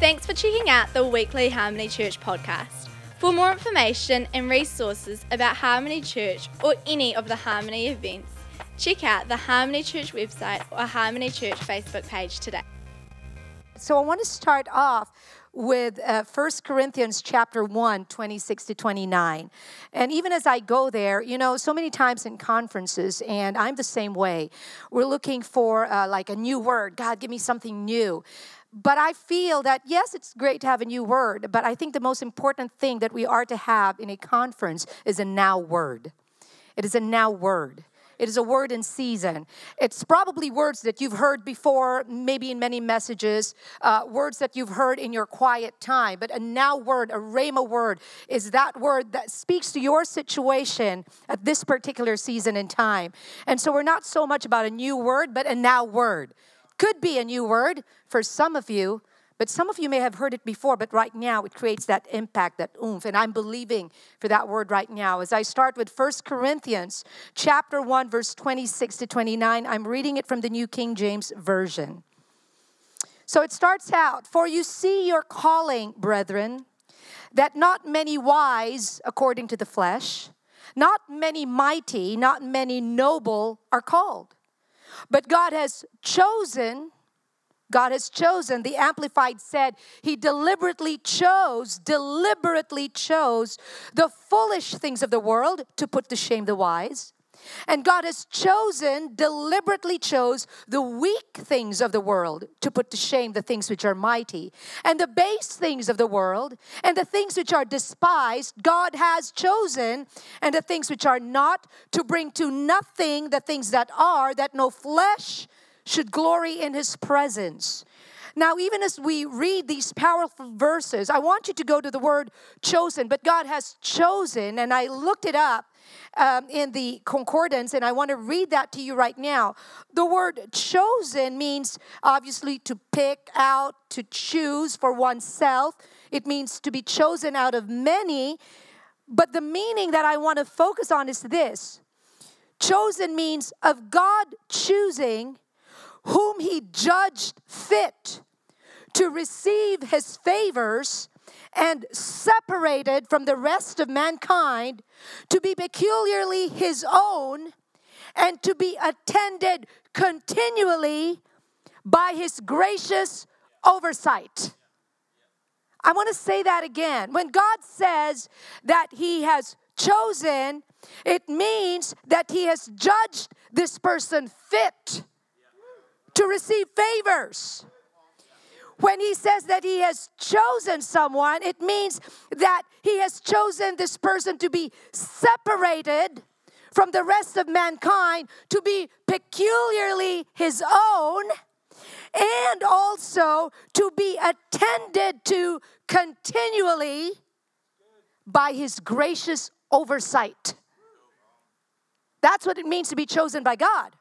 Thanks for checking out the weekly Harmony Church podcast. For more information and resources about Harmony Church or any of the Harmony events, check out the Harmony Church website or Harmony Church Facebook page today. So I want to start off with uh, 1 Corinthians chapter 1, 26 to 29. And even as I go there, you know, so many times in conferences, and I'm the same way, we're looking for uh, like a new word. God, give me something new. But I feel that, yes, it's great to have a new word, but I think the most important thing that we are to have in a conference is a now word. It is a now word. It is a word in season. It's probably words that you've heard before, maybe in many messages, uh, words that you've heard in your quiet time. But a now word, a rhema word, is that word that speaks to your situation at this particular season in time. And so we're not so much about a new word, but a now word. Could be a new word for some of you, but some of you may have heard it before, but right now it creates that impact, that oomph. And I'm believing for that word right now. As I start with First Corinthians chapter 1, verse 26 to 29, I'm reading it from the New King James Version. So it starts out For you see your calling, brethren, that not many wise according to the flesh, not many mighty, not many noble are called. But God has chosen, God has chosen, the Amplified said, He deliberately chose, deliberately chose the foolish things of the world to put to shame the wise. And God has chosen, deliberately chose the weak things of the world to put to shame the things which are mighty. And the base things of the world and the things which are despised, God has chosen, and the things which are not to bring to nothing the things that are, that no flesh should glory in his presence. Now, even as we read these powerful verses, I want you to go to the word chosen, but God has chosen, and I looked it up um, in the concordance, and I want to read that to you right now. The word chosen means obviously to pick out, to choose for oneself. It means to be chosen out of many. But the meaning that I want to focus on is this chosen means of God choosing whom he judged fit to receive his favors and separated from the rest of mankind to be peculiarly his own and to be attended continually by his gracious oversight. I want to say that again. When God says that he has chosen, it means that he has judged this person fit to receive favors. When he says that he has chosen someone, it means that he has chosen this person to be separated from the rest of mankind, to be peculiarly his own, and also to be attended to continually by his gracious oversight. That's what it means to be chosen by God.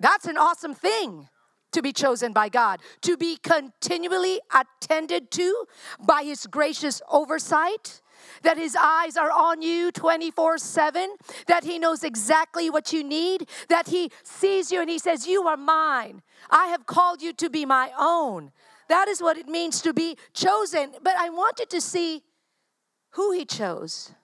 That's an awesome thing to be chosen by God, to be continually attended to by His gracious oversight. That his eyes are on you 24 7, that he knows exactly what you need, that he sees you and he says, You are mine. I have called you to be my own. That is what it means to be chosen. But I wanted to see who he chose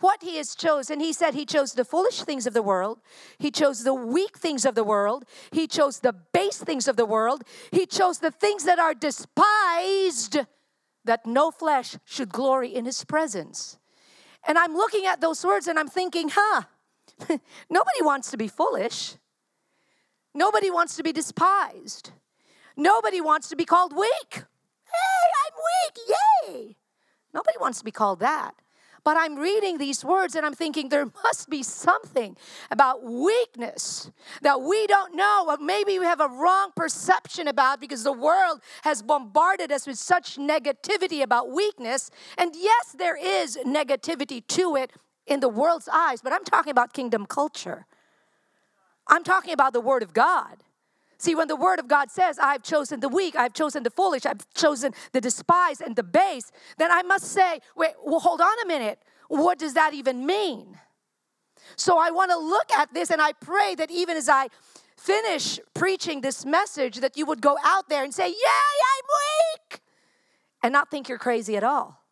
what he has chosen. He said he chose the foolish things of the world, he chose the weak things of the world, he chose the base things of the world, he chose the things that are despised, that no flesh should glory in his presence. And I'm looking at those words and I'm thinking, huh, nobody wants to be foolish. Nobody wants to be despised. Nobody wants to be called weak. Hey, I'm weak, yay! Nobody wants to be called that. But I'm reading these words and I'm thinking there must be something about weakness that we don't know, or maybe we have a wrong perception about because the world has bombarded us with such negativity about weakness. And yes, there is negativity to it in the world's eyes, but I'm talking about kingdom culture. I'm talking about the Word of God. See, when the word of God says, I've chosen the weak, I've chosen the foolish, I've chosen the despised and the base, then I must say, wait, well, hold on a minute. What does that even mean? So I want to look at this and I pray that even as I finish preaching this message, that you would go out there and say, Yay, I'm weak. and not think you're crazy at all.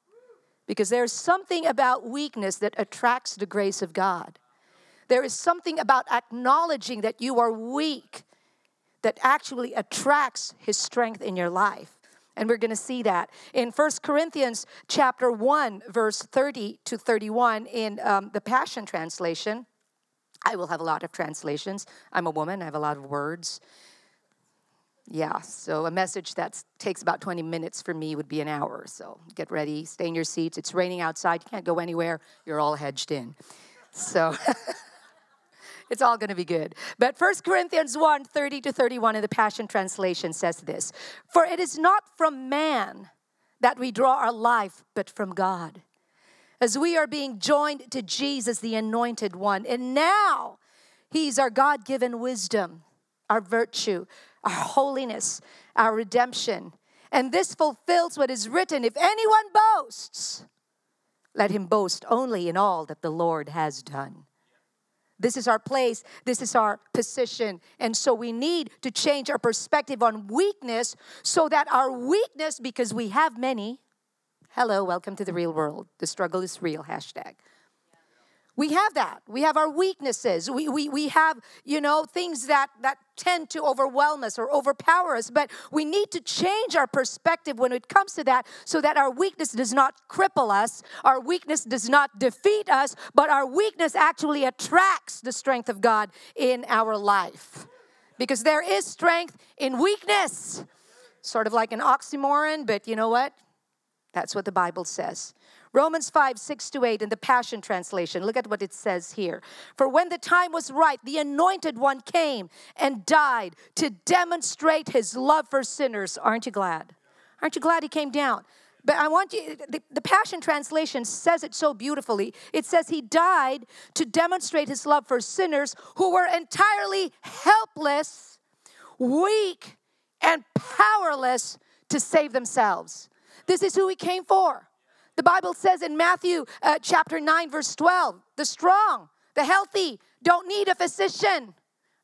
Because there's something about weakness that attracts the grace of God. There is something about acknowledging that you are weak that actually attracts his strength in your life. And we're going to see that in First Corinthians chapter 1 verse 30 to 31 in um, the Passion translation. I will have a lot of translations. I'm a woman, I have a lot of words. Yeah, so a message that takes about 20 minutes for me would be an hour. So get ready, stay in your seats. It's raining outside, you can't go anywhere, you're all hedged in. So it's all going to be good. But 1 Corinthians 1 30 to 31 in the Passion Translation says this For it is not from man that we draw our life, but from God. As we are being joined to Jesus, the anointed one, and now he's our God given wisdom, our virtue, our holiness, our redemption. And this fulfills what is written if anyone boasts, let him boast only in all that the Lord has done. This is our place, this is our position. And so we need to change our perspective on weakness so that our weakness, because we have many, hello, welcome to the real world. The struggle is real, hashtag. We have that. We have our weaknesses. We, we, we have, you know, things that, that tend to overwhelm us or overpower us. But we need to change our perspective when it comes to that so that our weakness does not cripple us, our weakness does not defeat us, but our weakness actually attracts the strength of God in our life. Because there is strength in weakness. Sort of like an oxymoron, but you know what? That's what the Bible says. Romans 5, 6 to 8 in the Passion Translation. Look at what it says here. For when the time was right, the anointed one came and died to demonstrate his love for sinners. Aren't you glad? Aren't you glad he came down? But I want you, the, the, Passion Translation says it so beautifully. It says he died to demonstrate his love for sinners who were entirely helpless, weak, and powerless to save themselves. This is who he came for. The Bible says in Matthew uh, chapter 9, verse 12, the strong, the healthy don't need a physician.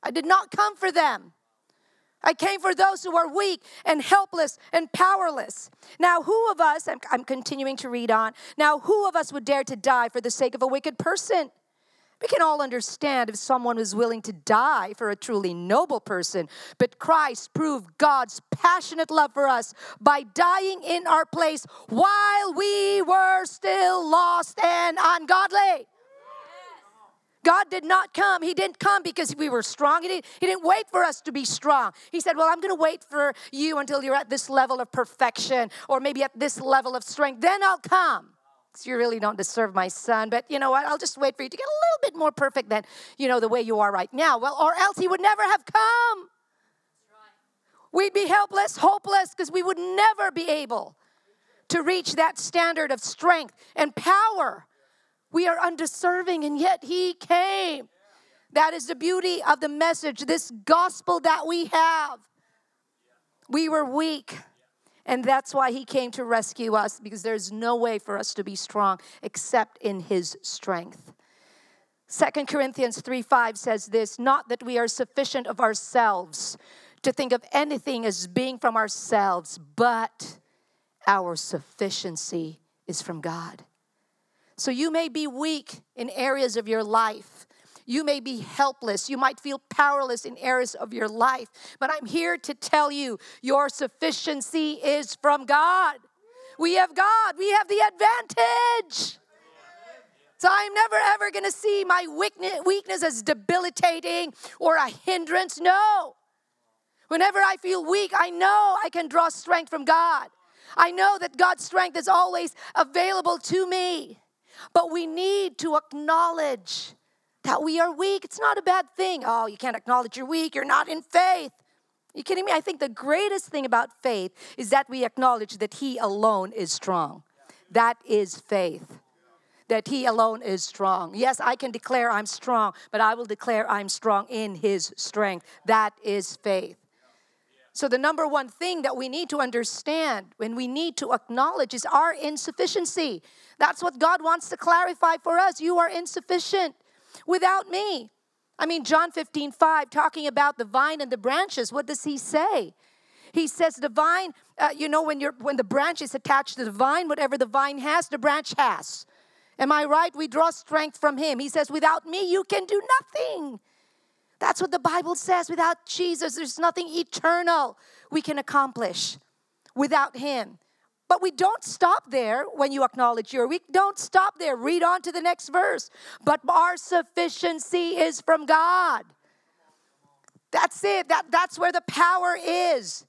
I did not come for them. I came for those who are weak and helpless and powerless. Now, who of us, I'm, I'm continuing to read on, now, who of us would dare to die for the sake of a wicked person? We can all understand if someone was willing to die for a truly noble person, but Christ proved God's passionate love for us by dying in our place while we were still lost and ungodly. God did not come. He didn't come because we were strong. He didn't, he didn't wait for us to be strong. He said, Well, I'm going to wait for you until you're at this level of perfection or maybe at this level of strength. Then I'll come you really don't deserve my son, but you know what? I'll just wait for you to get a little bit more perfect than, you know, the way you are right now. Well, or else he would never have come. We'd be helpless, hopeless, because we would never be able to reach that standard of strength and power. We are undeserving, and yet he came. That is the beauty of the message, this gospel that we have. We were weak and that's why he came to rescue us, because there's no way for us to be strong except in his strength. Second Corinthians 3 5 says this not that we are sufficient of ourselves to think of anything as being from ourselves, but our sufficiency is from God. So you may be weak in areas of your life, you may be helpless. You might feel powerless in areas of your life. But I'm here to tell you your sufficiency is from God. We have God, we have the advantage. So I'm never ever going to see my weakness as debilitating or a hindrance. No. Whenever I feel weak, I know I can draw strength from God. I know that God's strength is always available to me. But we need to acknowledge that we are weak. It's not a bad thing. Oh, you can't acknowledge you're weak. You're not in faith. Are you kidding me? I think the greatest thing about faith is that we acknowledge that He alone is strong. That is faith. That He alone is strong. Yes, I can declare I'm strong, but I will declare I'm strong in His strength. That is faith. So, the number one thing that we need to understand when we need to acknowledge is our insufficiency. That's what God wants to clarify for us. You are insufficient without me. I mean, John 15, 5, talking about the vine and the branches, what does he say? He says the vine, uh, you know, when you're when the branch is attached to the vine, whatever the vine has, the branch has. Am I right? We draw strength from him. He says, without me, you can do nothing. That's what the Bible says. Without Jesus, there's nothing eternal we can accomplish without him. But we don't stop there when you acknowledge your weak. Don't stop there. Read on to the next verse. But our sufficiency is from God. That's it. That, that's where the power is.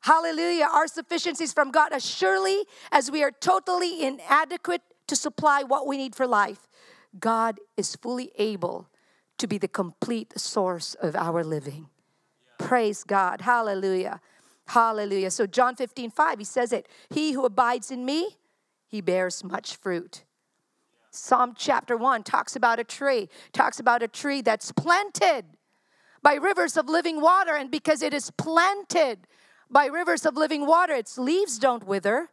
Hallelujah. Our sufficiency is from God. As surely as we are totally inadequate to supply what we need for life, God is fully able to be the complete source of our living. Praise God. Hallelujah. Hallelujah. So, John 15, 5, he says it He who abides in me, he bears much fruit. Psalm chapter 1 talks about a tree, talks about a tree that's planted by rivers of living water. And because it is planted by rivers of living water, its leaves don't wither,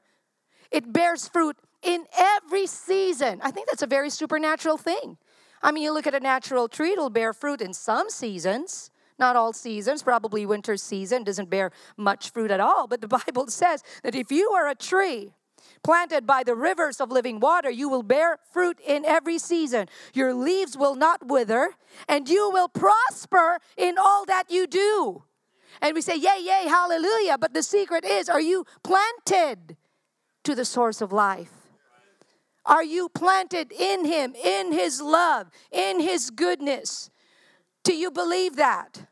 it bears fruit in every season. I think that's a very supernatural thing. I mean, you look at a natural tree, it'll bear fruit in some seasons, not all seasons. Probably winter season doesn't bear much fruit at all. But the Bible says that if you are a tree, planted by the rivers of living water, you will bear fruit in every season. Your leaves will not wither, and you will prosper in all that you do. And we say, Yay, yay, hallelujah. But the secret is, are you planted to the source of life? Are you planted in Him, in His love, in His goodness? Do you believe that?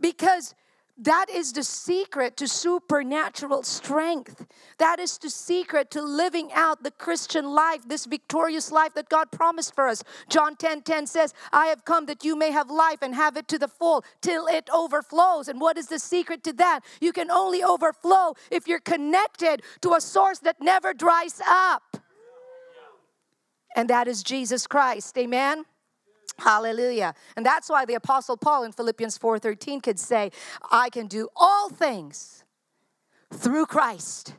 Because that is the secret to supernatural strength. That is the secret to living out the Christian life, this victorious life that God promised for us. John 10 10 says, I have come that you may have life and have it to the full till it overflows. And what is the secret to that? You can only overflow if you're connected to a source that never dries up and that is Jesus Christ. Amen. Hallelujah. And that's why the apostle Paul in Philippians 4:13 could say, "I can do all things through Christ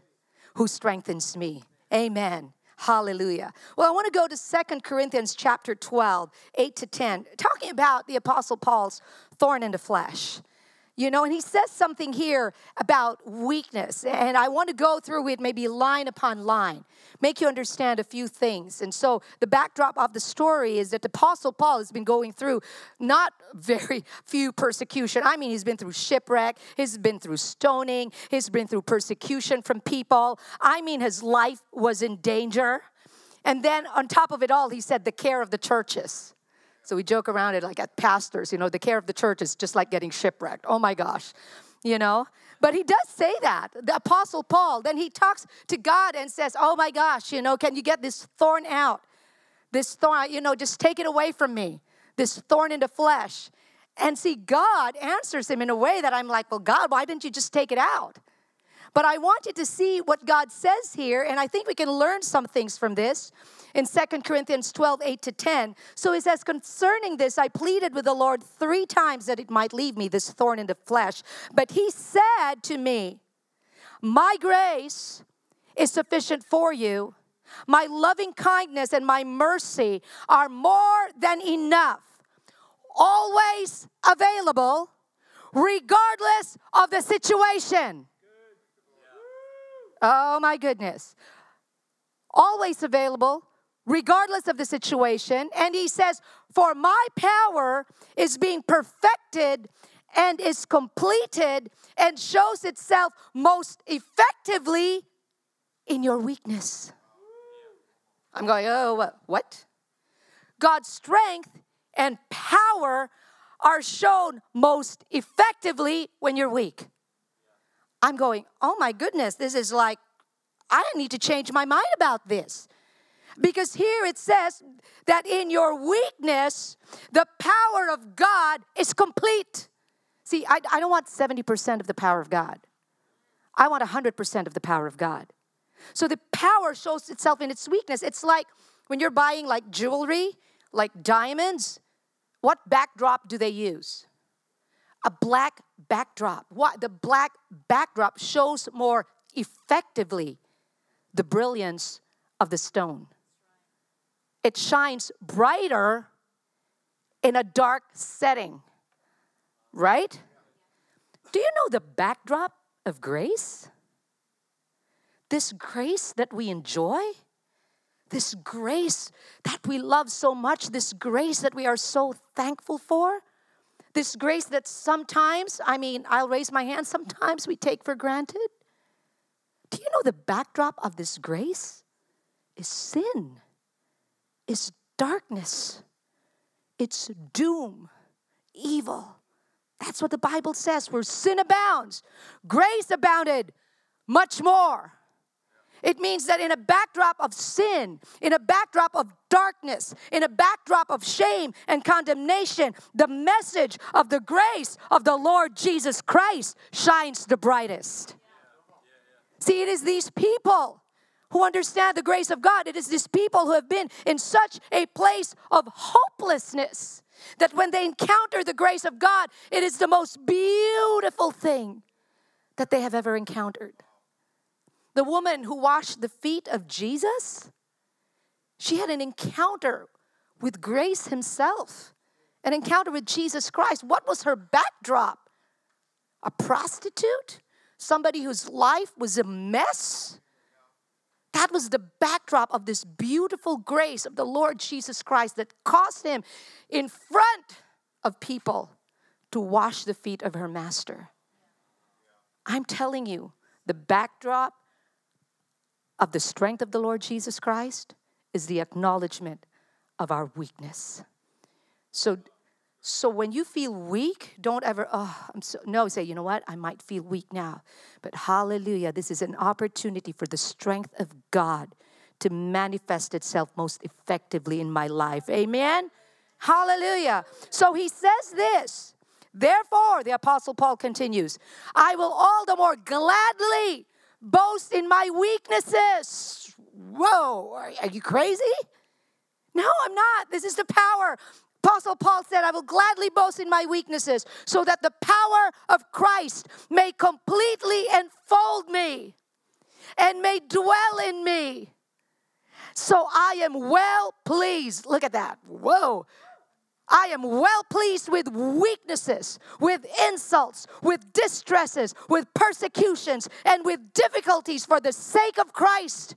who strengthens me." Amen. Hallelujah. Well, I want to go to Second Corinthians chapter 12, 8 to 10, talking about the apostle Paul's thorn in the flesh. You know, and he says something here about weakness. And I want to go through it maybe line upon line, make you understand a few things. And so the backdrop of the story is that the Apostle Paul has been going through not very few persecution. I mean, he's been through shipwreck, he's been through stoning, he's been through persecution from people. I mean, his life was in danger. And then on top of it all, he said the care of the churches. So we joke around it like at pastors, you know, the care of the church is just like getting shipwrecked. Oh my gosh, you know? But he does say that. The Apostle Paul, then he talks to God and says, Oh my gosh, you know, can you get this thorn out? This thorn, you know, just take it away from me. This thorn in the flesh. And see, God answers him in a way that I'm like, Well, God, why didn't you just take it out? But I want you to see what God says here, and I think we can learn some things from this in Second Corinthians 12, 8 to 10. So he says, Concerning this, I pleaded with the Lord three times that it might leave me, this thorn in the flesh. But he said to me, My grace is sufficient for you. My loving kindness and my mercy are more than enough, always available, regardless of the situation. Oh my goodness. Always available, regardless of the situation. And he says, For my power is being perfected and is completed and shows itself most effectively in your weakness. I'm going, oh, what? God's strength and power are shown most effectively when you're weak. I'm going, oh my goodness, this is like, I need to change my mind about this. Because here it says that in your weakness, the power of God is complete. See, I, I don't want 70% of the power of God, I want 100% of the power of God. So the power shows itself in its weakness. It's like when you're buying like jewelry, like diamonds, what backdrop do they use? A black backdrop. What the black backdrop shows more effectively the brilliance of the stone it shines brighter in a dark setting, right? Do you know the backdrop of grace? This grace that we enjoy? This grace that we love so much, this grace that we are so thankful for? This grace that sometimes, I mean, I'll raise my hand, sometimes we take for granted. Do you know the backdrop of this grace is sin, is darkness, it's doom, evil. That's what the Bible says. Where sin abounds, grace abounded much more. It means that in a backdrop of sin, in a backdrop of darkness, in a backdrop of shame and condemnation, the message of the grace of the Lord Jesus Christ shines the brightest. See, it is these people who understand the grace of God. It is these people who have been in such a place of hopelessness that when they encounter the grace of God, it is the most beautiful thing that they have ever encountered. The woman who washed the feet of Jesus, she had an encounter with grace himself, an encounter with Jesus Christ. What was her backdrop? A prostitute? Somebody whose life was a mess? That was the backdrop of this beautiful grace of the Lord Jesus Christ that caused him in front of people to wash the feet of her master. I'm telling you, the backdrop of the strength of the Lord Jesus Christ is the acknowledgement of our weakness. So, so when you feel weak, don't ever, oh, I'm so, no, say, you know what, I might feel weak now. But hallelujah, this is an opportunity for the strength of God to manifest itself most effectively in my life. Amen? Hallelujah. So he says this. Therefore, the Apostle Paul continues, I will all the more gladly boast in my weaknesses. Whoa, are you crazy? No, I'm not. This is the power. Apostle Paul said, I will gladly boast in my weaknesses so that the power of Christ may completely enfold me and may dwell in me. So I am well pleased. Look at that. Whoa. I am well pleased with weaknesses, with insults, with distresses, with persecutions, and with difficulties for the sake of Christ.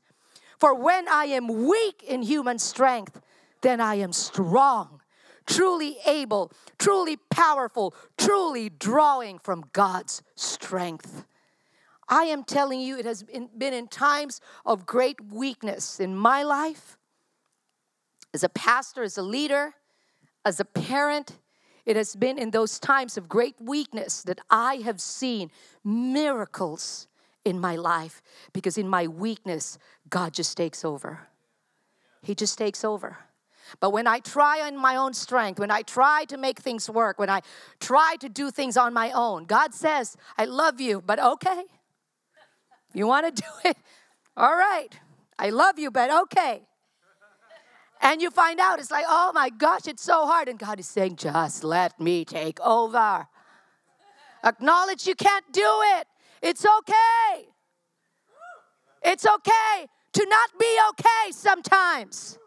For when I am weak in human strength, then I am strong, truly able, truly powerful, truly drawing from God's strength. I am telling you, it has been in times of great weakness in my life, as a pastor, as a leader as a parent, it has been in those times of great weakness that I have seen miracles in my life because in my weakness, God just takes over. He just takes over. But when I try on my own strength, when I try to make things work, when I try to do things on my own, God says, I love you, but okay. You want to do it? All right. I love you, but okay. And you find out, it's like, oh my gosh, it's so hard. And God is saying, just let me take over. Acknowledge you can't do it. It's okay. It's okay to not be okay sometimes.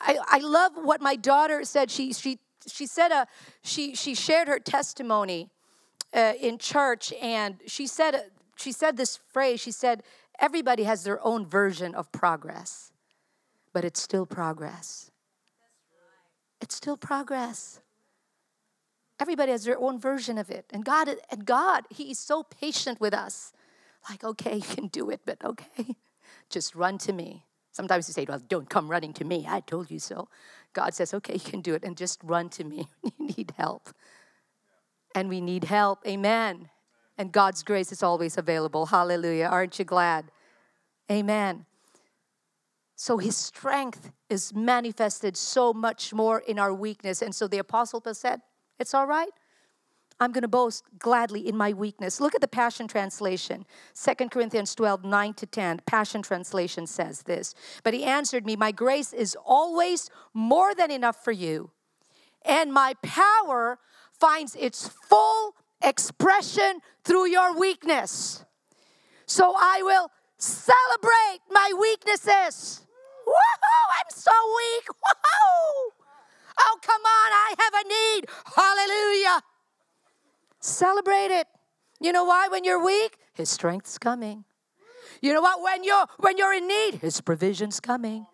I, I love what my daughter said. She, she, she said a, she, she shared her testimony uh, in church and she said, she said this phrase. She said, everybody has their own version of progress but it's still progress. It's still progress. Everybody has their own version of it. And God, and God, He is so patient with us. Like, okay, you can do it, but okay, just run to me. Sometimes you say, well, don't come running to me. I told you so. God says, okay, you can do it, and just run to me. you need help. And we need help. Amen. And God's grace is always available. Hallelujah. Aren't you glad? Amen. So his strength is manifested so much more in our weakness. And so the apostle said, It's all right. I'm going to boast gladly in my weakness. Look at the Passion Translation, 2 Corinthians 12, 9 to 10. Passion Translation says this But he answered me, My grace is always more than enough for you, and my power finds its full expression through your weakness. So I will celebrate my weaknesses Woohoo! I'm so weak. Woohoo! Oh, come on, I have a need. Hallelujah. Celebrate it. You know why? When you're weak, His strength's coming. You know what? When you're when you're in need, His provision's coming.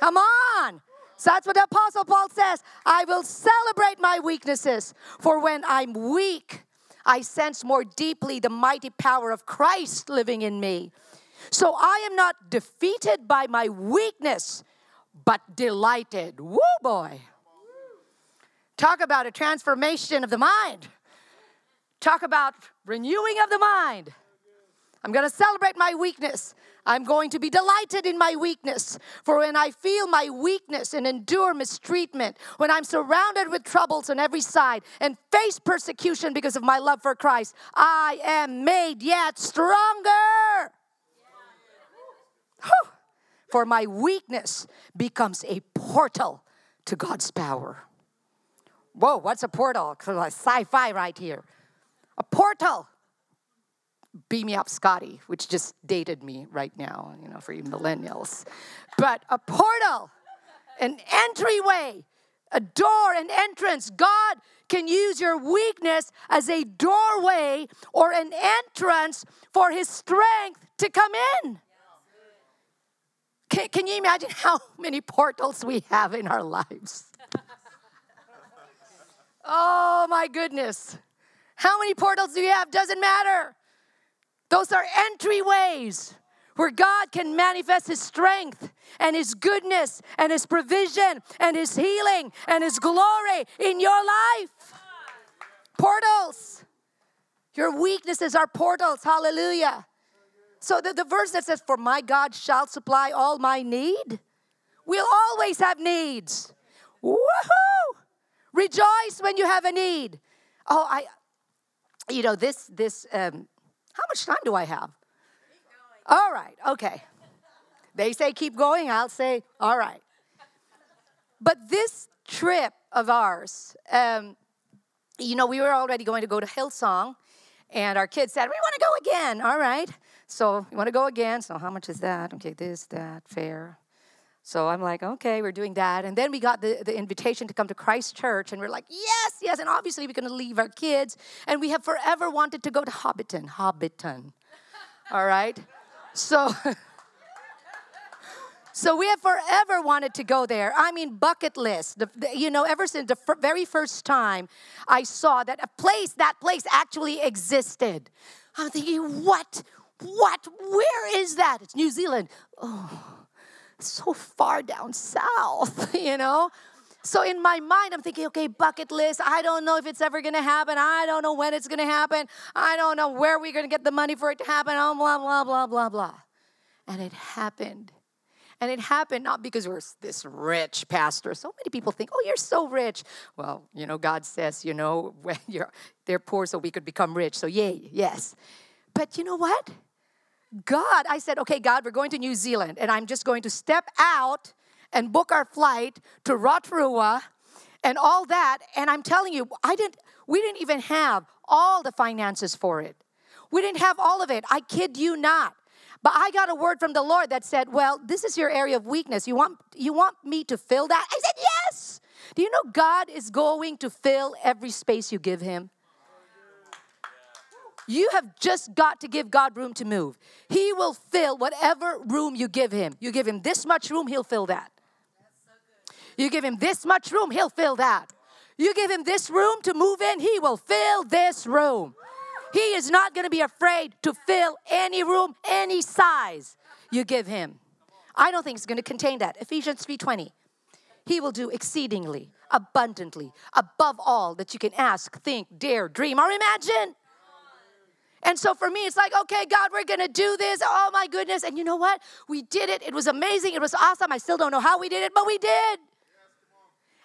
Come on. So that's what the Apostle Paul says. I will celebrate my weaknesses, for when I'm weak, I sense more deeply the mighty power of Christ living in me. So I am not defeated by my weakness, but delighted. Woo, boy. Talk about a transformation of the mind. Talk about renewing of the mind. I'm going to celebrate my weakness. I'm going to be delighted in my weakness. For when I feel my weakness and endure mistreatment, when I'm surrounded with troubles on every side and face persecution because of my love for Christ, I am made yet stronger. For my weakness becomes a portal to God's power. Whoa, what's a portal? Like sci-fi right here. A portal. Beam me up, Scotty, which just dated me right now, you know, for you millennials. But a portal, an entryway, a door, an entrance. God can use your weakness as a doorway or an entrance for His strength to come in. Can, can you imagine how many portals we have in our lives? oh my goodness. How many portals do you have? Doesn't matter. Those are entryways where God can manifest His strength and His goodness and His provision and His healing and His glory in your life. Portals. Your weaknesses are portals. Hallelujah. So the, the verse that says, For my God shall supply all my need, we'll always have needs. Woohoo! Rejoice when you have a need. Oh, I, you know, this, this, um, how much time do I have? All right, okay. They say keep going, I'll say, all right. But this trip of ours, um, you know, we were already going to go to Hillsong, and our kids said, We want to go again. All right. So you want to go again? So how much is that? Okay, this, that, fair. So I'm like, okay, we're doing that. And then we got the, the invitation to come to Christ Church, and we're like, yes, yes. And obviously, we're going to leave our kids. And we have forever wanted to go to Hobbiton. Hobbiton. All right? So. So we have forever wanted to go there. I mean, bucket list. The, the, you know, ever since the very first time I saw that a place, that place actually existed. I'm thinking, what? What? Where is that? It's New Zealand. Oh, so far down south, you know? So in my mind, I'm thinking, okay, bucket list. I don't know if it's ever going to happen. I don't know when it's going to happen. I don't know where we're going to get the money for it to happen. Oh, blah, blah, blah, blah, blah. And it happened. And it happened not because we're this rich pastor. So many people think, oh, you're so rich. Well, you know, God says, you know, when you're, they're poor so we could become rich. So, yay, yes. But you know what? God, I said, okay, God, we're going to New Zealand, and I'm just going to step out and book our flight to Rotorua and all that. And I'm telling you, I didn't, we didn't even have all the finances for it. We didn't have all of it. I kid you not. But I got a word from the Lord that said, Well, this is your area of weakness. You want, you want me to fill that? I said, Yes. Do you know God is going to fill every space you give Him? You have just got to give God room to move. He will fill whatever room you give Him. You give Him this much room, He'll fill that. You give Him this much room, He'll fill that. You give Him this room to move in, He will fill this room. He is not going to be afraid to fill any room, any size you give Him. I don't think it's going to contain that. Ephesians 3:20. He will do exceedingly, abundantly, above all that you can ask, think, dare, dream, or imagine. And so for me, it's like, okay, God, we're gonna do this. Oh my goodness. And you know what? We did it. It was amazing. It was awesome. I still don't know how we did it, but we did.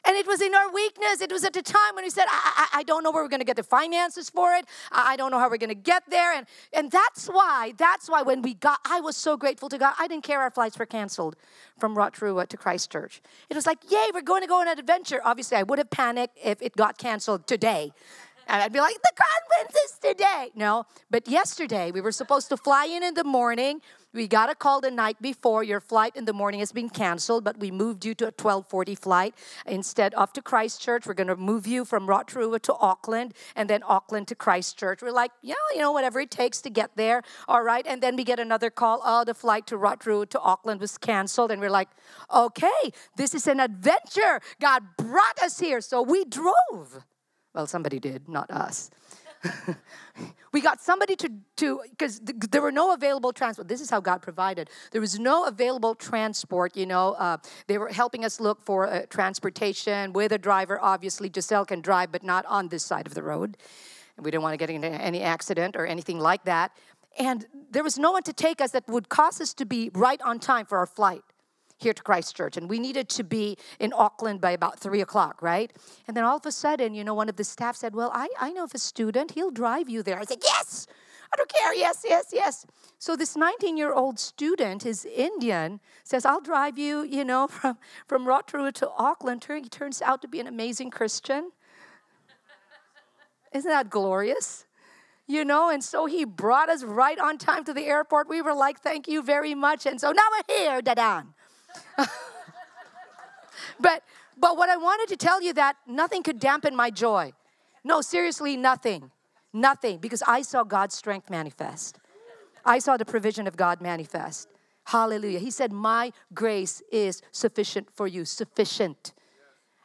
And it was in our weakness. It was at the time when we said, I, I, I don't know where we're going to get the finances for it. I, I don't know how we're going to get there. And, and that's why, that's why when we got, I was so grateful to God. I didn't care our flights were canceled from Rotorua uh, to Christchurch. It was like, yay, we're going to go on an adventure. Obviously, I would have panicked if it got canceled today. And I'd be like, the conference is today. No, but yesterday we were supposed to fly in in the morning. We got a call the night before. Your flight in the morning has been canceled, but we moved you to a 1240 flight instead of to Christchurch. We're going to move you from Rotorua to Auckland and then Auckland to Christchurch. We're like, yeah, you know, whatever it takes to get there. All right. And then we get another call. Oh, the flight to Rotorua to Auckland was canceled. And we're like, okay, this is an adventure. God brought us here. So we drove. Well, somebody did, not us. we got somebody to to because th- there were no available transport. This is how god provided. There was no available transport you know uh, they were helping us look for uh, transportation with a driver. Obviously giselle can drive but not on this side of the road. And we didn't want to get into any accident or anything like that. And there was no one to take us that would cause us to be right on time for our flight here to Christchurch, and we needed to be in Auckland by about three o'clock, right? And then all of a sudden, you know, one of the staff said, Well, I, I know of a student, he'll drive you there. I said, Yes, I don't care, yes, yes, yes. So this 19 year old student is Indian, says, I'll drive you, you know, from, from Rotorua to Auckland. He turns out to be an amazing Christian. Isn't that glorious? you know, and so he brought us right on time to the airport. We were like, thank you very much. And so now we're here, Dadan. but but what I wanted to tell you that nothing could dampen my joy. No, seriously, nothing. Nothing because I saw God's strength manifest. I saw the provision of God manifest. Hallelujah. He said, "My grace is sufficient for you." Sufficient.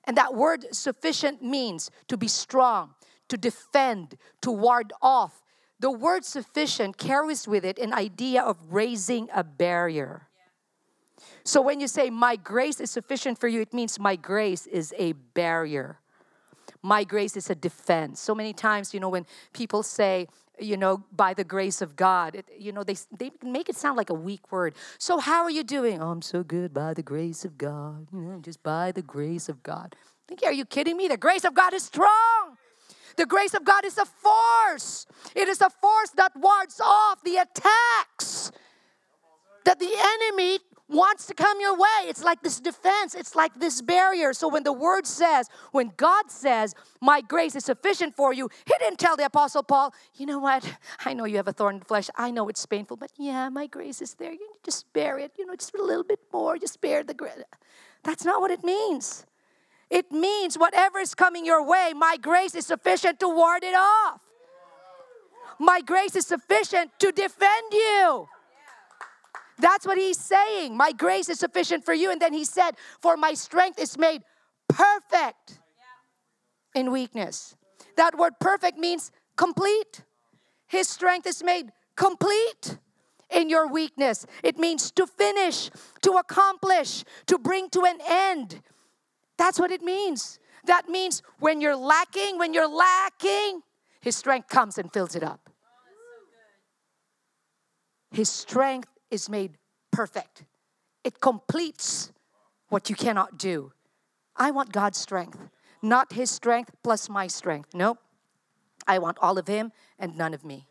And that word sufficient means to be strong, to defend, to ward off. The word sufficient carries with it an idea of raising a barrier. So when you say, My grace is sufficient for you, it means my grace is a barrier. My grace is a defense. So many times, you know, when people say, you know, by the grace of God, it, you know, they, they make it sound like a weak word. So, how are you doing? Oh, I'm so good by the grace of God. Just by the grace of God. Think, are you kidding me? The grace of God is strong. The grace of God is a force. It is a force that wards off the attacks that the enemy wants to come your way. It's like this defense, it's like this barrier. So when the word says, when God says, My grace is sufficient for you, he didn't tell the apostle Paul, You know what? I know you have a thorn in the flesh. I know it's painful, but yeah, my grace is there. You just bear it, you know, just a little bit more, just bear the grace. That's not what it means. It means whatever is coming your way, my grace is sufficient to ward it off. My grace is sufficient to defend you. That's what he's saying. My grace is sufficient for you. And then he said, For my strength is made perfect in weakness. That word perfect means complete. His strength is made complete in your weakness. It means to finish, to accomplish, to bring to an end. That's what it means. That means when you're lacking, when you're lacking, His strength comes and fills it up. His strength is made perfect, it completes what you cannot do. I want God's strength, not His strength plus my strength. Nope. I want all of Him and none of me.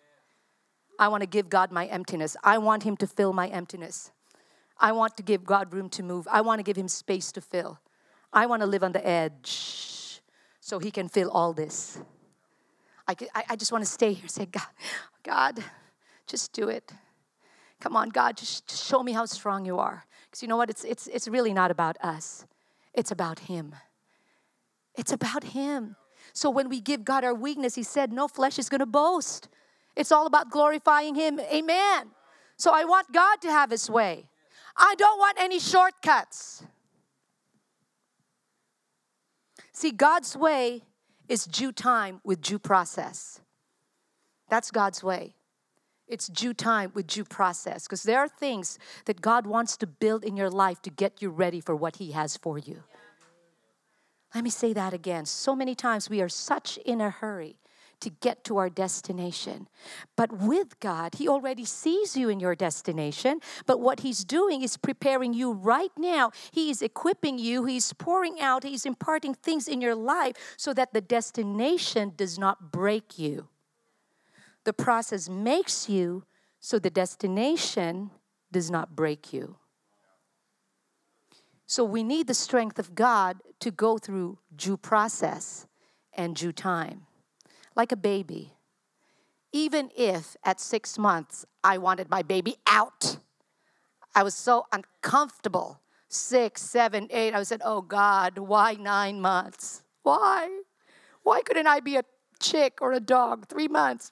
I want to give God my emptiness. I want Him to fill my emptiness. I want to give God room to move. I want to give Him space to fill. I want to live on the edge so He can fill all this. I, I just want to stay here say, God, God, just do it. Come on, God, just, show me how strong you are. Because you know what? It's, it's, it's really not about us, it's about Him. It's about Him. So when we give God our weakness, He said, no flesh is going to boast. It's all about glorifying Him. Amen. So I want God to have His way. I don't want any shortcuts. See, God's way is due time with due process. That's God's way it's due time with due process because there are things that God wants to build in your life to get you ready for what He has for you. Let me say that again. So many times we are such in a hurry to get to our destination. But with God, He already sees you in your destination. But what He's doing is preparing you right now. He is equipping you, He's pouring out, He's imparting things in your life so that the destination does not break you the process makes you so the destination does not break you. So we need the strength of God to go through due process and due time. like a baby. Even if at six months I wanted my baby out, I was so uncomfortable. Six, seven, eight, I said, Oh God, why nine months? Why? Why couldn't I be a chick or a dog? Three months.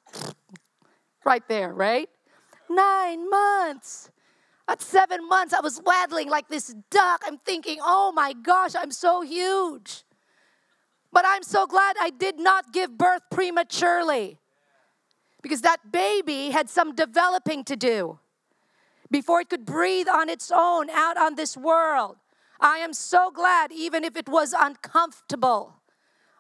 Right there, right? Nine months. At seven months, I was waddling like this duck. I'm thinking, oh my gosh, I'm so huge. But I'm so glad I did not give birth prematurely because that baby had some developing to do before it could breathe on its own out on this world. I am so glad, even if it was uncomfortable.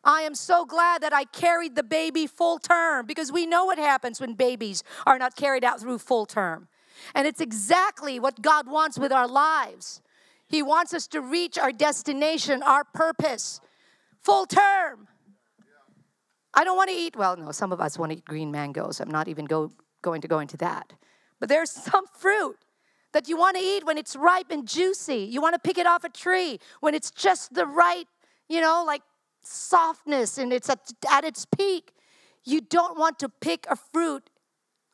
I am so glad that I carried the baby full term because we know what happens when babies are not carried out through full term. And it's exactly what God wants with our lives. He wants us to reach our destination, our purpose, full term. I don't want to eat, well, no, some of us want to eat green mangoes. I'm not even go, going to go into that. But there's some fruit that you want to eat when it's ripe and juicy. You want to pick it off a tree when it's just the right, you know, like softness and it's at, at its peak. You don't want to pick a fruit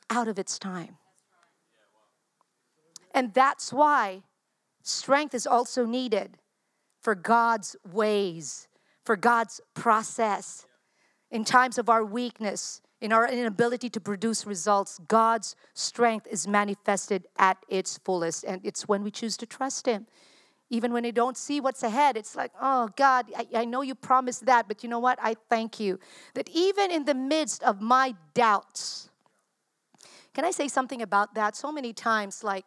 out of its time. And that's why strength is also needed for God's ways, for God's process. In times of our weakness, in our inability to produce results, God's strength is manifested at its fullest. And it's when we choose to trust Him. Even when we don't see what's ahead, it's like, oh God, I, I know you promised that, but you know what? I thank you that even in the midst of my doubts, can I say something about that? So many times, like,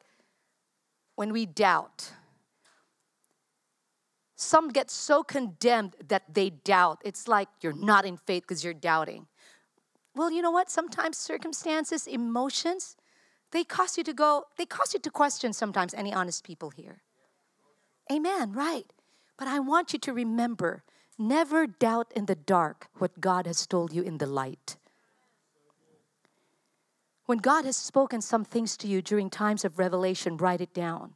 when we doubt. Some get so condemned that they doubt. It's like you're not in faith because you're doubting. Well, you know what? Sometimes circumstances, emotions, they cause you to go, they cause you to question sometimes any honest people here. Amen, right. But I want you to remember never doubt in the dark what God has told you in the light. When God has spoken some things to you during times of revelation, write it down.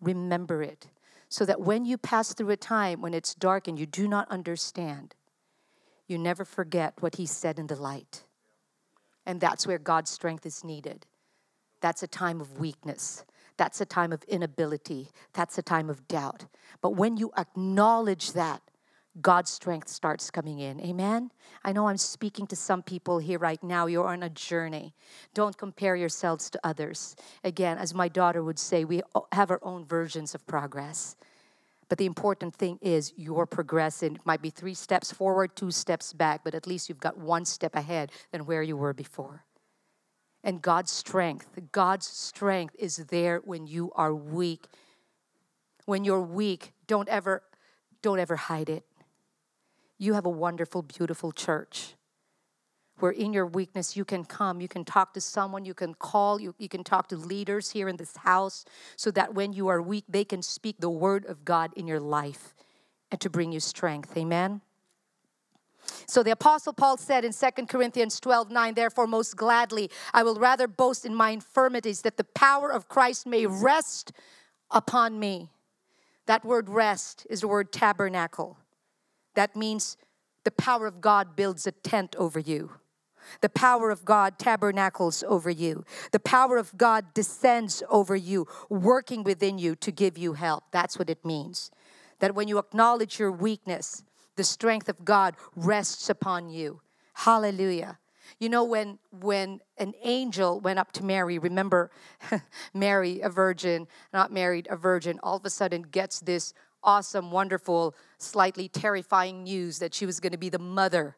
Remember it. So that when you pass through a time when it's dark and you do not understand, you never forget what He said in the light. And that's where God's strength is needed. That's a time of weakness. That's a time of inability. That's a time of doubt. But when you acknowledge that, God's strength starts coming in. Amen? I know I'm speaking to some people here right now. You're on a journey. Don't compare yourselves to others. Again, as my daughter would say, we have our own versions of progress. But the important thing is you're progressing. It might be three steps forward, two steps back, but at least you've got one step ahead than where you were before. And God's strength, God's strength is there when you are weak. When you're weak, don't ever don't ever hide it you have a wonderful, beautiful church where in your weakness you can come, you can talk to someone, you can call, you, you can talk to leaders here in this house so that when you are weak, they can speak the word of God in your life and to bring you strength. Amen. So the apostle Paul said in 2 Corinthians 12, 9, therefore most gladly I will rather boast in my infirmities that the power of Christ may rest upon me. That word rest is the word tabernacle. That means the power of God builds a tent over you. The power of God tabernacles over you. The power of God descends over you, working within you to give you help. That's what it means. That when you acknowledge your weakness, the strength of God rests upon you. Hallelujah. You know when when an angel went up to Mary, remember Mary, a virgin, not married, a virgin, all of a sudden gets this awesome, wonderful, slightly terrifying news that she was going to be the mother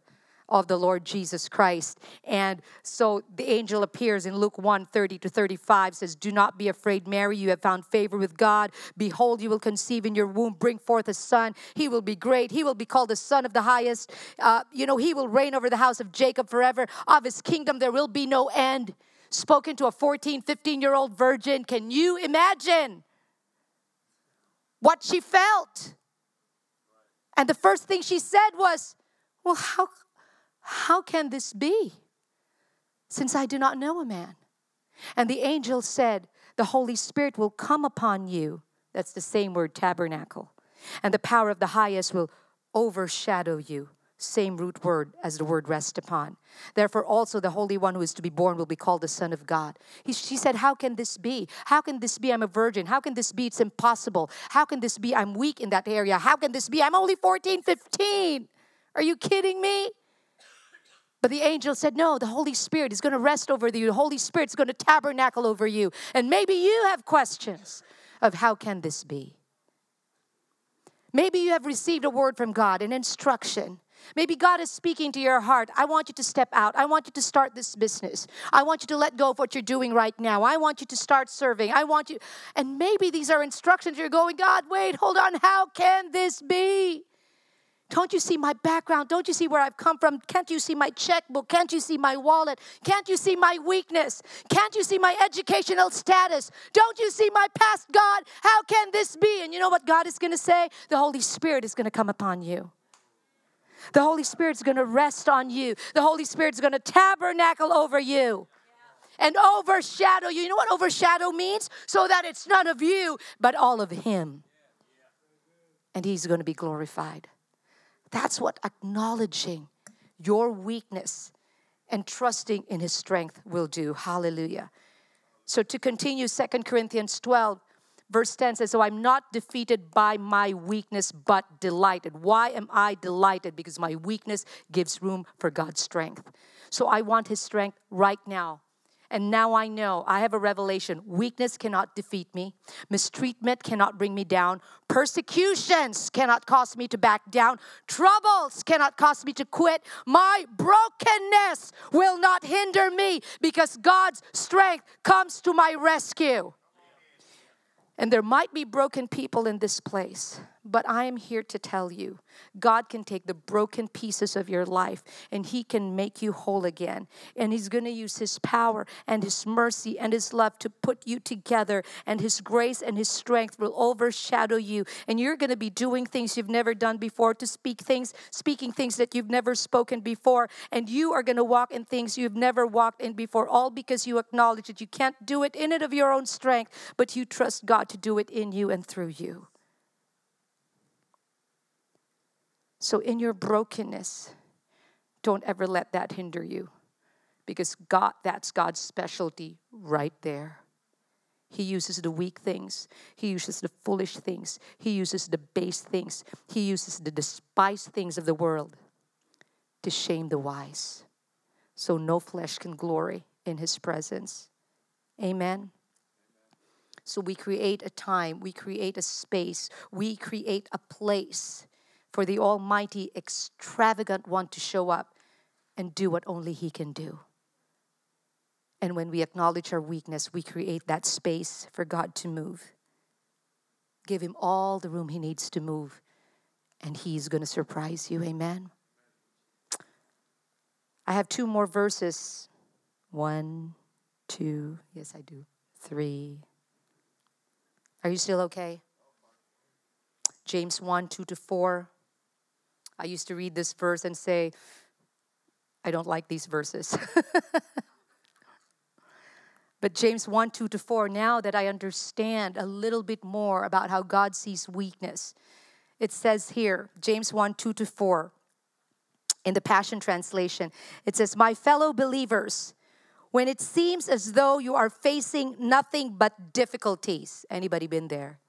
of the Lord Jesus Christ. And so the angel appears in Luke 1 30 to 35 says, Do not be afraid, Mary, you have found favor with God. Behold, you will conceive in your womb, bring forth a son. He will be great. He will be called the Son of the Highest. Uh, you know, he will reign over the house of Jacob forever. Of his kingdom, there will be no end. Spoken to a 14, 15 year old virgin. Can you imagine? what she felt. And the first thing she said was, Well, how, how can this be? Since I do not know a man. And the angel said, The Holy Spirit will come upon you. That's the same word, tabernacle. And the power of the highest will overshadow you. same root word as the word rest upon. Therefore, also the Holy One who is to be born will be called the Son of God. He, she said, How can this be? How can this be? I'm a virgin. How can this be? It's impossible. How can this be? I'm weak in that area. How can this be? I'm only 14, 15. Are you kidding me? But the angel said, No, the Holy Spirit is going to rest over you. The Holy Spirit is going to tabernacle over you. And maybe you have questions of how can this be? Maybe you have received a word from God, an instruction. Maybe God is speaking to your heart. I want you to step out. I want you to start this business. I want you to let go of what you're doing right now. I want you to start serving. I want you. And maybe these are instructions. You're going, God, wait, hold on. How can this be? Don't you see my background? Don't you see where I've come from? Can't you see my checkbook? Can't you see my wallet? Can't you see my weakness? Can't you see my educational status? Don't you see my past, God? How can this be? And you know what God is going to say? The Holy Spirit is going to come upon you. The Holy Spirit's going to rest on you. The Holy Spirit's going to tabernacle over you and overshadow you. You know what overshadow means? So that it's none of you, but all of Him. And He's going to be glorified. That's what acknowledging your weakness and trusting in his strength will do. Hallelujah. So to continue, Second Corinthians 12, verse 10 says, So I'm not defeated by my weakness, but delighted. Why am I delighted? Because my weakness gives room for God's strength. So I want his strength right now and now I know, I have a revelation. Weakness cannot defeat me, mistreatment cannot bring me down, persecutions cannot cause me to back down, troubles cannot cause me to quit. My brokenness will not hinder me because God's strength comes to my rescue. And there might be broken people in this place. But I am here to tell you God can take the broken pieces of your life and He can make you whole again. And He's going to use His power and His mercy and His love to put you together. And His grace and His strength will overshadow you. And you're going to be doing things you've never done before, to speak things, speaking things that you've never spoken before. And you are going to walk in things you've never walked in before, all because you acknowledge that you can't do it in it of your own strength, but you trust God to do it in you and through you. So, in your brokenness, don't ever let that hinder you because God, that's God's specialty right there. He uses the weak things. He uses the foolish things. He uses the base things. He uses the despised things of the world to shame the wise. So no flesh can glory in his presence. Amen. So we create a time, we create a space, we create a place for the Almighty, extravagant one to show up and do what only He can do. And when we acknowledge our weakness, we create that space for God to move. Give Him all the room He needs to move, and He's going to surprise you. Amen. I have two more verses. One, two, yes, I do. Three. Are you still okay? James 1 2 to 4. I used to read this verse and say, I don't like these verses. but James 1 2 to 4, now that I understand a little bit more about how God sees weakness, it says here, James 1 2 to 4, in the Passion Translation, it says, My fellow believers, when it seems as though you are facing nothing but difficulties. Anybody been there?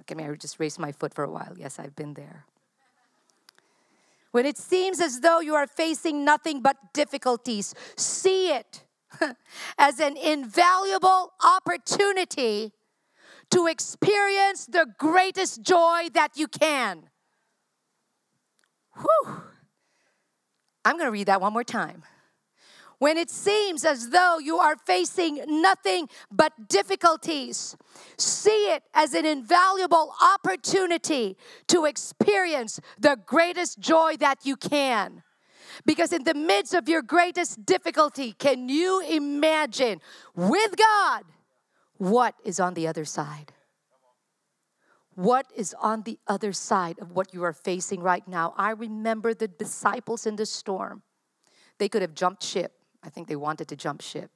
Okay, may I just raise my foot for a while? Yes, I've been there when it seems as though you are facing nothing but difficulties, see it as an invaluable opportunity to experience the greatest joy that you can. Whew. I'm going to read that one more time when it seems as though you are facing nothing but difficulties. See it as an invaluable opportunity to experience the greatest joy that you can. Because in the midst of your greatest difficulty, can you imagine with God what is on the other side? What is on the other side of what you are facing right now? I remember the disciples in the storm. They could have jumped ship I think they wanted to jump ship.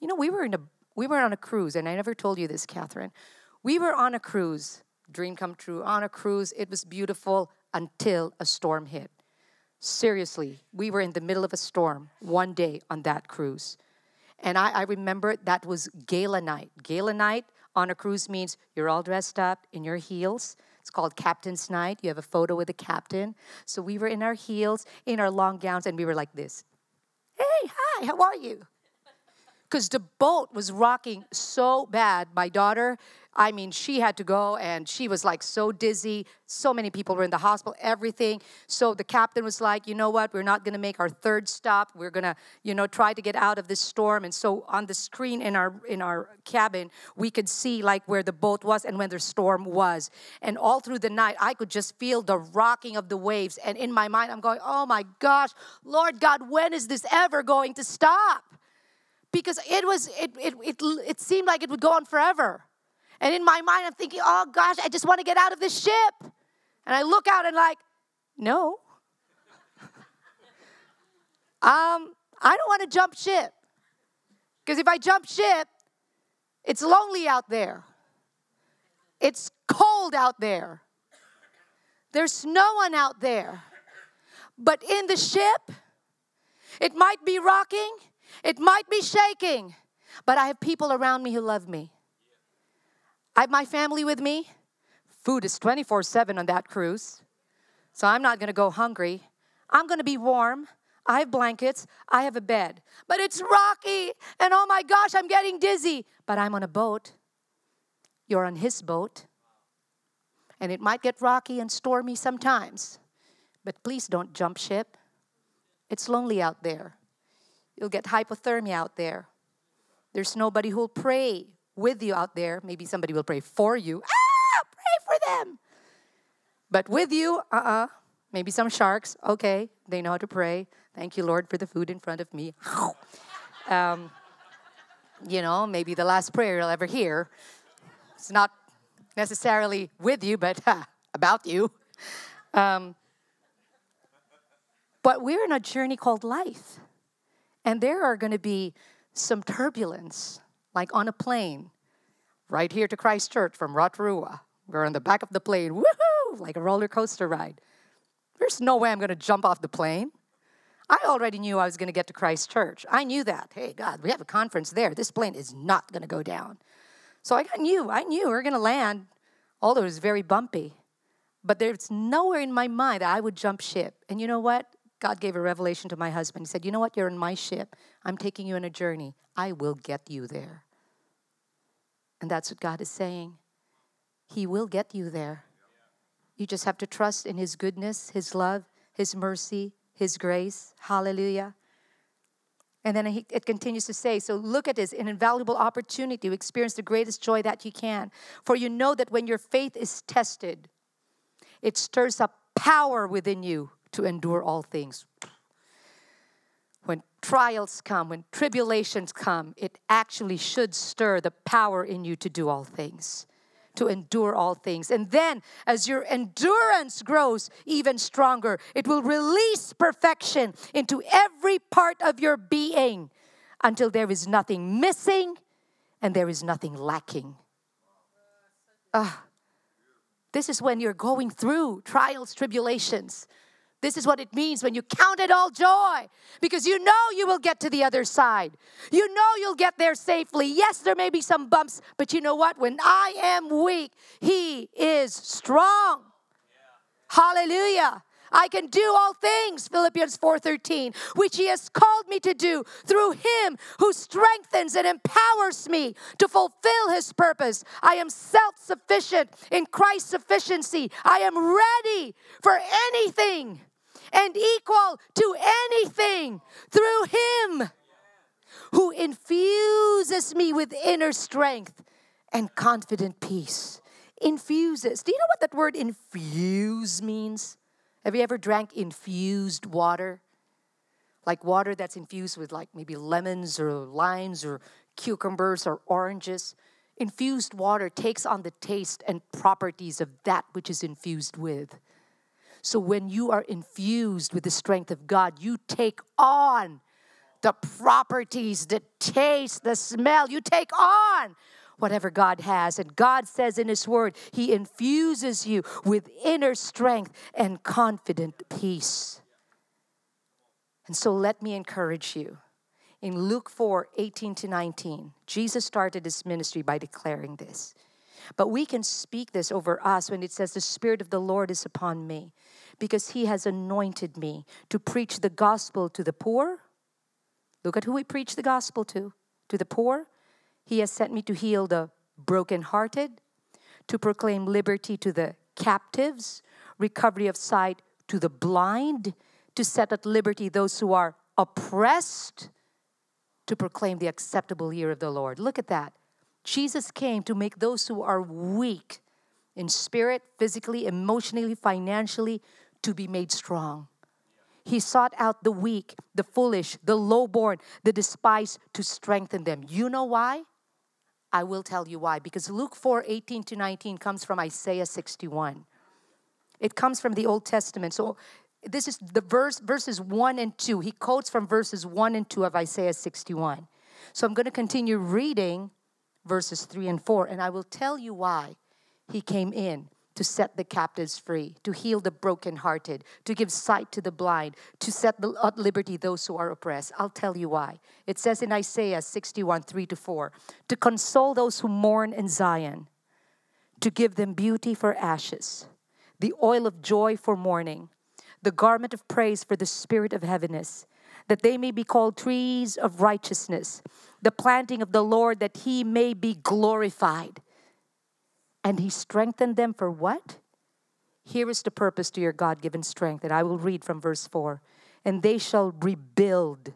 You know, we were in a we were on a cruise, and I never told you this, Catherine. We were on a cruise, dream come true, on a cruise. It was beautiful until a storm hit. Seriously, we were in the middle of a storm one day on that cruise. And I, I remember that was gala night. Gala night on a cruise means you're all dressed up in your heels. It's called Captain's Night. You have a photo with the captain. So we were in our heels, in our long gowns, and we were like this Hey, hi, how are you? Because the boat was rocking so bad. My daughter, I mean, she had to go and she was like so dizzy. So many people were in the hospital, everything. So the captain was like, you know what? We're not going to make our third stop. We're going to, you know, try to get out of this storm. And so on the screen in our in our cabin, we could see like where the boat was and when the storm was. And all through the night, I could just feel the rocking of the waves. And in my mind, I'm going, oh my gosh, Lord God, when is this ever going to stop? Because it was, it, it, it, it seemed like it would go on forever. And in my mind, I'm thinking, oh gosh, I just want to get out of this ship. And I look out and like, no. um, I don't want to jump ship. Because if I jump ship, it's lonely out there. It's cold out there. There's no one out there. But in the ship, it might be rocking, it might be shaking, but I have people around me who love me. I have my family with me. Food is 24 7 on that cruise. So I'm not to go hungry. I'm to be warm. I have blankets. I have a bed. But it's rocky. And oh my gosh, I'm getting dizzy. But I'm on a boat. You're on his boat. And it might get rocky and stormy sometimes. But please don't jump ship. It's lonely out there. You'll get hypothermia out there. There's nobody who'll pray with you out there. Maybe somebody will pray for you. Ah, pray for them. But with you, uh uh-uh. uh Maybe some sharks. Okay, they know how to pray. Thank you, Lord, for the food in front of me. um, you know, maybe the last prayer you'll ever hear. It's not necessarily with you, but about you. Um, but we're in a journey called life. And there are going to be some turbulence like on a plane, right here to Christchurch from Rotorua. We're on the back of the plane, woohoo, like a roller coaster ride. There's no way I'm going to jump off the plane. I already knew I was going to get to Christchurch. I knew that. Hey, God, we have a conference there. This plane is not going to go down. So I knew, I knew we were going to land, although it was very bumpy. But there's nowhere in my mind that I would jump ship. And you know what? God gave a revelation to my husband. He said, You know what? You're in my ship. I'm taking you on a journey. I will get you there. And that's what God is saying. He will get you there. You just have to trust in His goodness, His love, His mercy, His grace. Hallelujah. And then it continues to say, so look at this an invaluable opportunity to experience the greatest joy that you can. For you know that when your faith is tested, it stirs up power within you to endure all things when trials come, when tribulations come, it actually should stir the power in you to do all things, to endure all things. And then, as your endurance grows even stronger, it will release perfection into every part of your being until there is nothing missing and there is nothing lacking. Uh, this is when you're going through trials, tribulations this is what it means when you count it all joy because you know you will get to the other side. You know you'll get there safely. Yes, there may be some bumps, but you know what? When I am weak, He is strong. Yeah. Hallelujah. I can do all things, Philippians 4:13, which he has called me to do through him who strengthens and empowers me to fulfill his purpose. I am self-sufficient in Christ's sufficiency. I am ready for anything and equal to anything through Him who infuses me with inner strength and confident peace. Infuses. Do you know what that word infuse means? Have you ever drank infused water? Like water that's infused with, like maybe lemons or limes or cucumbers or oranges. Infused water takes on the taste and properties of that which is infused with. So when you are infused with the strength of God, you take on the properties, the taste, the smell. You take on whatever God has. And God says in His Word, He infuses you with inner strength and confident peace. And so let me encourage you. In Luke 4 18 to 19, Jesus started his ministry by declaring this. But we can speak this over us when it says, The Spirit of the Lord is upon me, because he has anointed me to preach the gospel to the poor. Look at who we preach the gospel to to the poor. He has sent me to heal the brokenhearted, to proclaim liberty to the captives, recovery of sight to the blind, to set at liberty those who are oppressed, to proclaim the acceptable year of the Lord. Look at that. Jesus came to make those who are weak in spirit, physically, emotionally, financially, to be made strong. He sought out the weak, the foolish, the lowborn, the despised to strengthen them. You know why? I will tell you why. Because Luke 4 18 to 19 comes from Isaiah 61. It comes from the Old Testament. So this is the verse, verses 1 and 2. He quotes from verses 1 and 2 of Isaiah 61. So I'm going to continue reading verses 3 and 4, and I will tell you why he came in to set the captives free, to heal the brokenhearted, to give sight to the blind, to set at liberty those who are oppressed. I'll tell you why. It says in Isaiah 61 3 to 4 to console those who mourn in Zion, to give them beauty for ashes, the oil of joy for mourning, the garment of praise for the spirit of heaviness, that they may be called trees of righteousness, the planting of the Lord, that he may be glorified. And he strengthened them for what? Here is the purpose to your God given strength. And I will read from verse 4 And they shall rebuild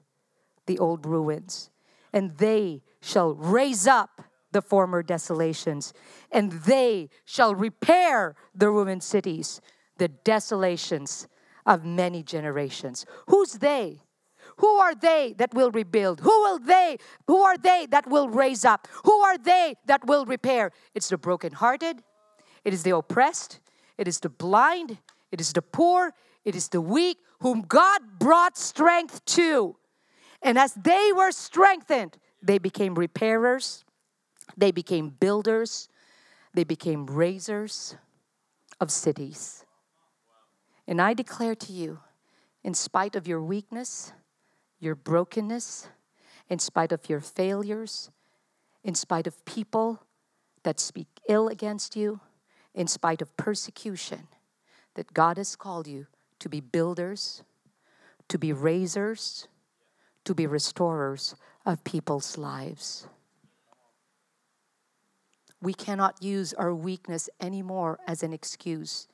the old ruins, and they shall raise up the former desolations, and they shall repair the ruined cities, the desolations of many generations. Who's they? Who are they that will rebuild? Who will they? Who are they that will raise up? Who are they that will repair? It's the brokenhearted, it is the oppressed, it is the blind, it is the poor, it is the weak, whom God brought strength to. And as they were strengthened, they became repairers, they became builders, they became raisers of cities. And I declare to you, in spite of your weakness, your brokenness, in spite of your failures, in spite of people that speak ill against you, in spite of persecution, that God has called you to be builders, to be raisers, to be restorers of people's lives. We cannot use our weakness anymore as an excuse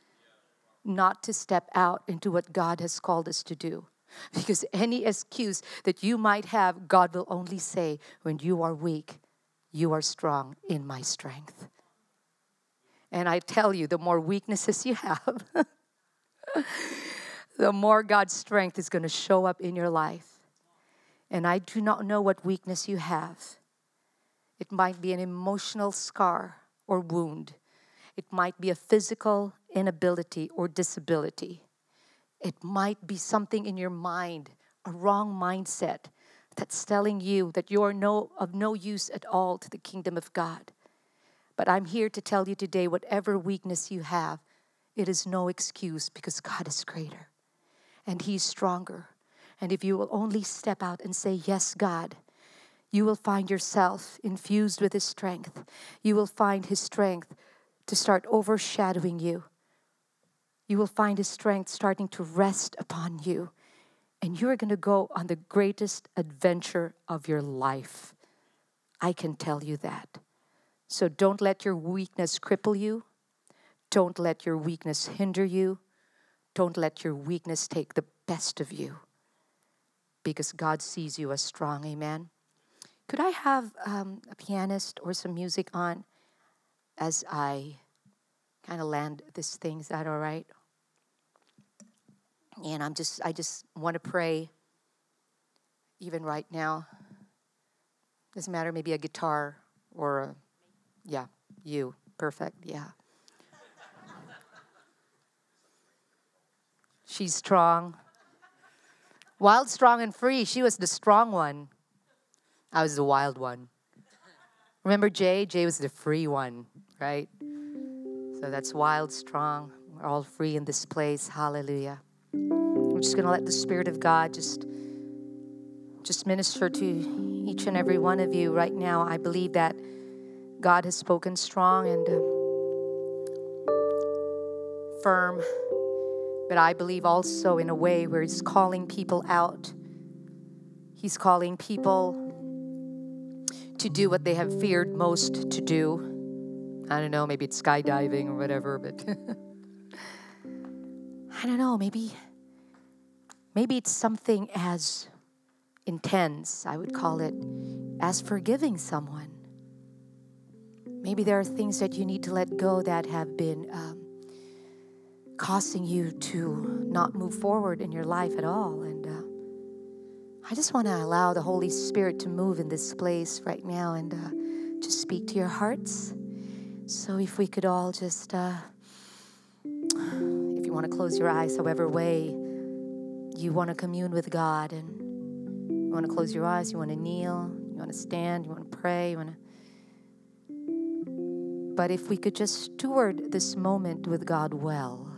not to step out into what God has called us to do. Because any excuse that you might have, God will only say, When you are weak, you are strong in my strength. And I tell you, the more weaknesses you have, the more God's strength is going to show up in your life. And I do not know what weakness you have. It might be an emotional scar or wound, it might be a physical inability or disability. It might be something in your mind, a wrong mindset that's telling you that you are no, of no use at all to the kingdom of God. But I'm here to tell you today whatever weakness you have, it is no excuse because God is greater and He's stronger. And if you will only step out and say, Yes, God, you will find yourself infused with His strength. You will find His strength to start overshadowing you you will find His strength starting to rest upon you. And you're going to go on the greatest adventure of your life. I can tell you that. So don't let your weakness cripple you. Don't let your weakness hinder you. Don't let your weakness take the best of you. Because God sees you as strong. Amen. Could I have um, a pianist or some music on as I kind of land this thing. Is that all right? And I'm just, I just want to pray, even right now. Doesn't matter, maybe a guitar or a, yeah, you. Perfect, yeah. She's strong. Wild, strong, and free. She was the strong one. I was the wild one. Remember Jay? Jay was the free one, right? So that's wild, strong. We're all free in this place. Hallelujah. We're just going to let the Spirit of God just just minister to each and every one of you right now. I believe that God has spoken strong and uh, firm, but I believe also in a way where He's calling people out. He's calling people to do what they have feared most to do. I don't know, maybe it's skydiving or whatever, but I don't know, maybe maybe it's something as intense, I would call it, as forgiving someone. Maybe there are things that you need to let go that have been um, causing you to not move forward in your life at all. And uh, I just want to allow the Holy Spirit to move in this place right now and uh, to speak to your hearts. So if we could all just, uh, if you want to close your eyes, however way you want to commune with God and you want to close your eyes, you want to kneel, you want to stand, you want to pray, you want to. But if we could just steward this moment with God well.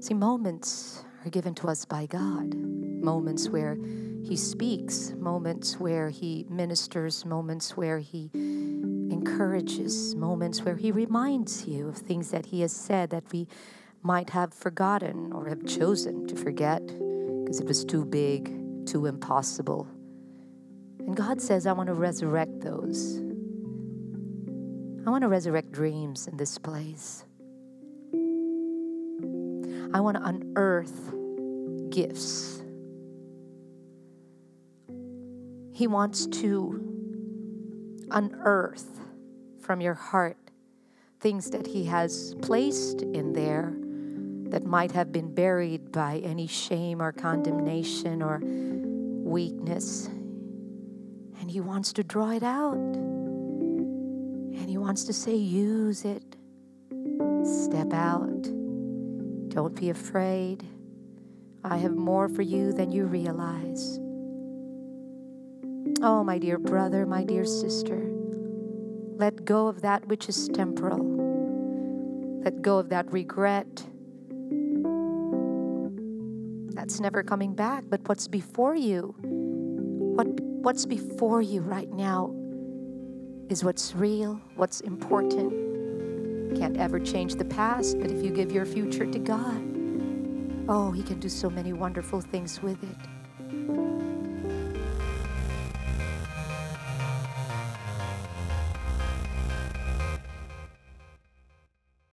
See, moments are given to us by God. Moments where He speaks, moments where He ministers, moments where He encourages, moments where He reminds you of things that He has said that we might have forgotten or have chosen to forget because it was too big, too impossible. And God says, I want to resurrect those. I want to resurrect dreams in this place. I want to unearth gifts. He wants to unearth from your heart things that He has placed in there that might have been buried by any shame or condemnation or weakness. And He wants to draw it out. And He wants to say, use it. Step out. Don't be afraid. I have more for you than you realize. Oh, my dear brother, my dear sister, let go of that which is temporal. Let go of that regret that's never coming back. But what's before you, what, what's before you right now is what's real, what's important. Can't ever change the past, but if you give your future to God, oh, He can do so many wonderful things with it.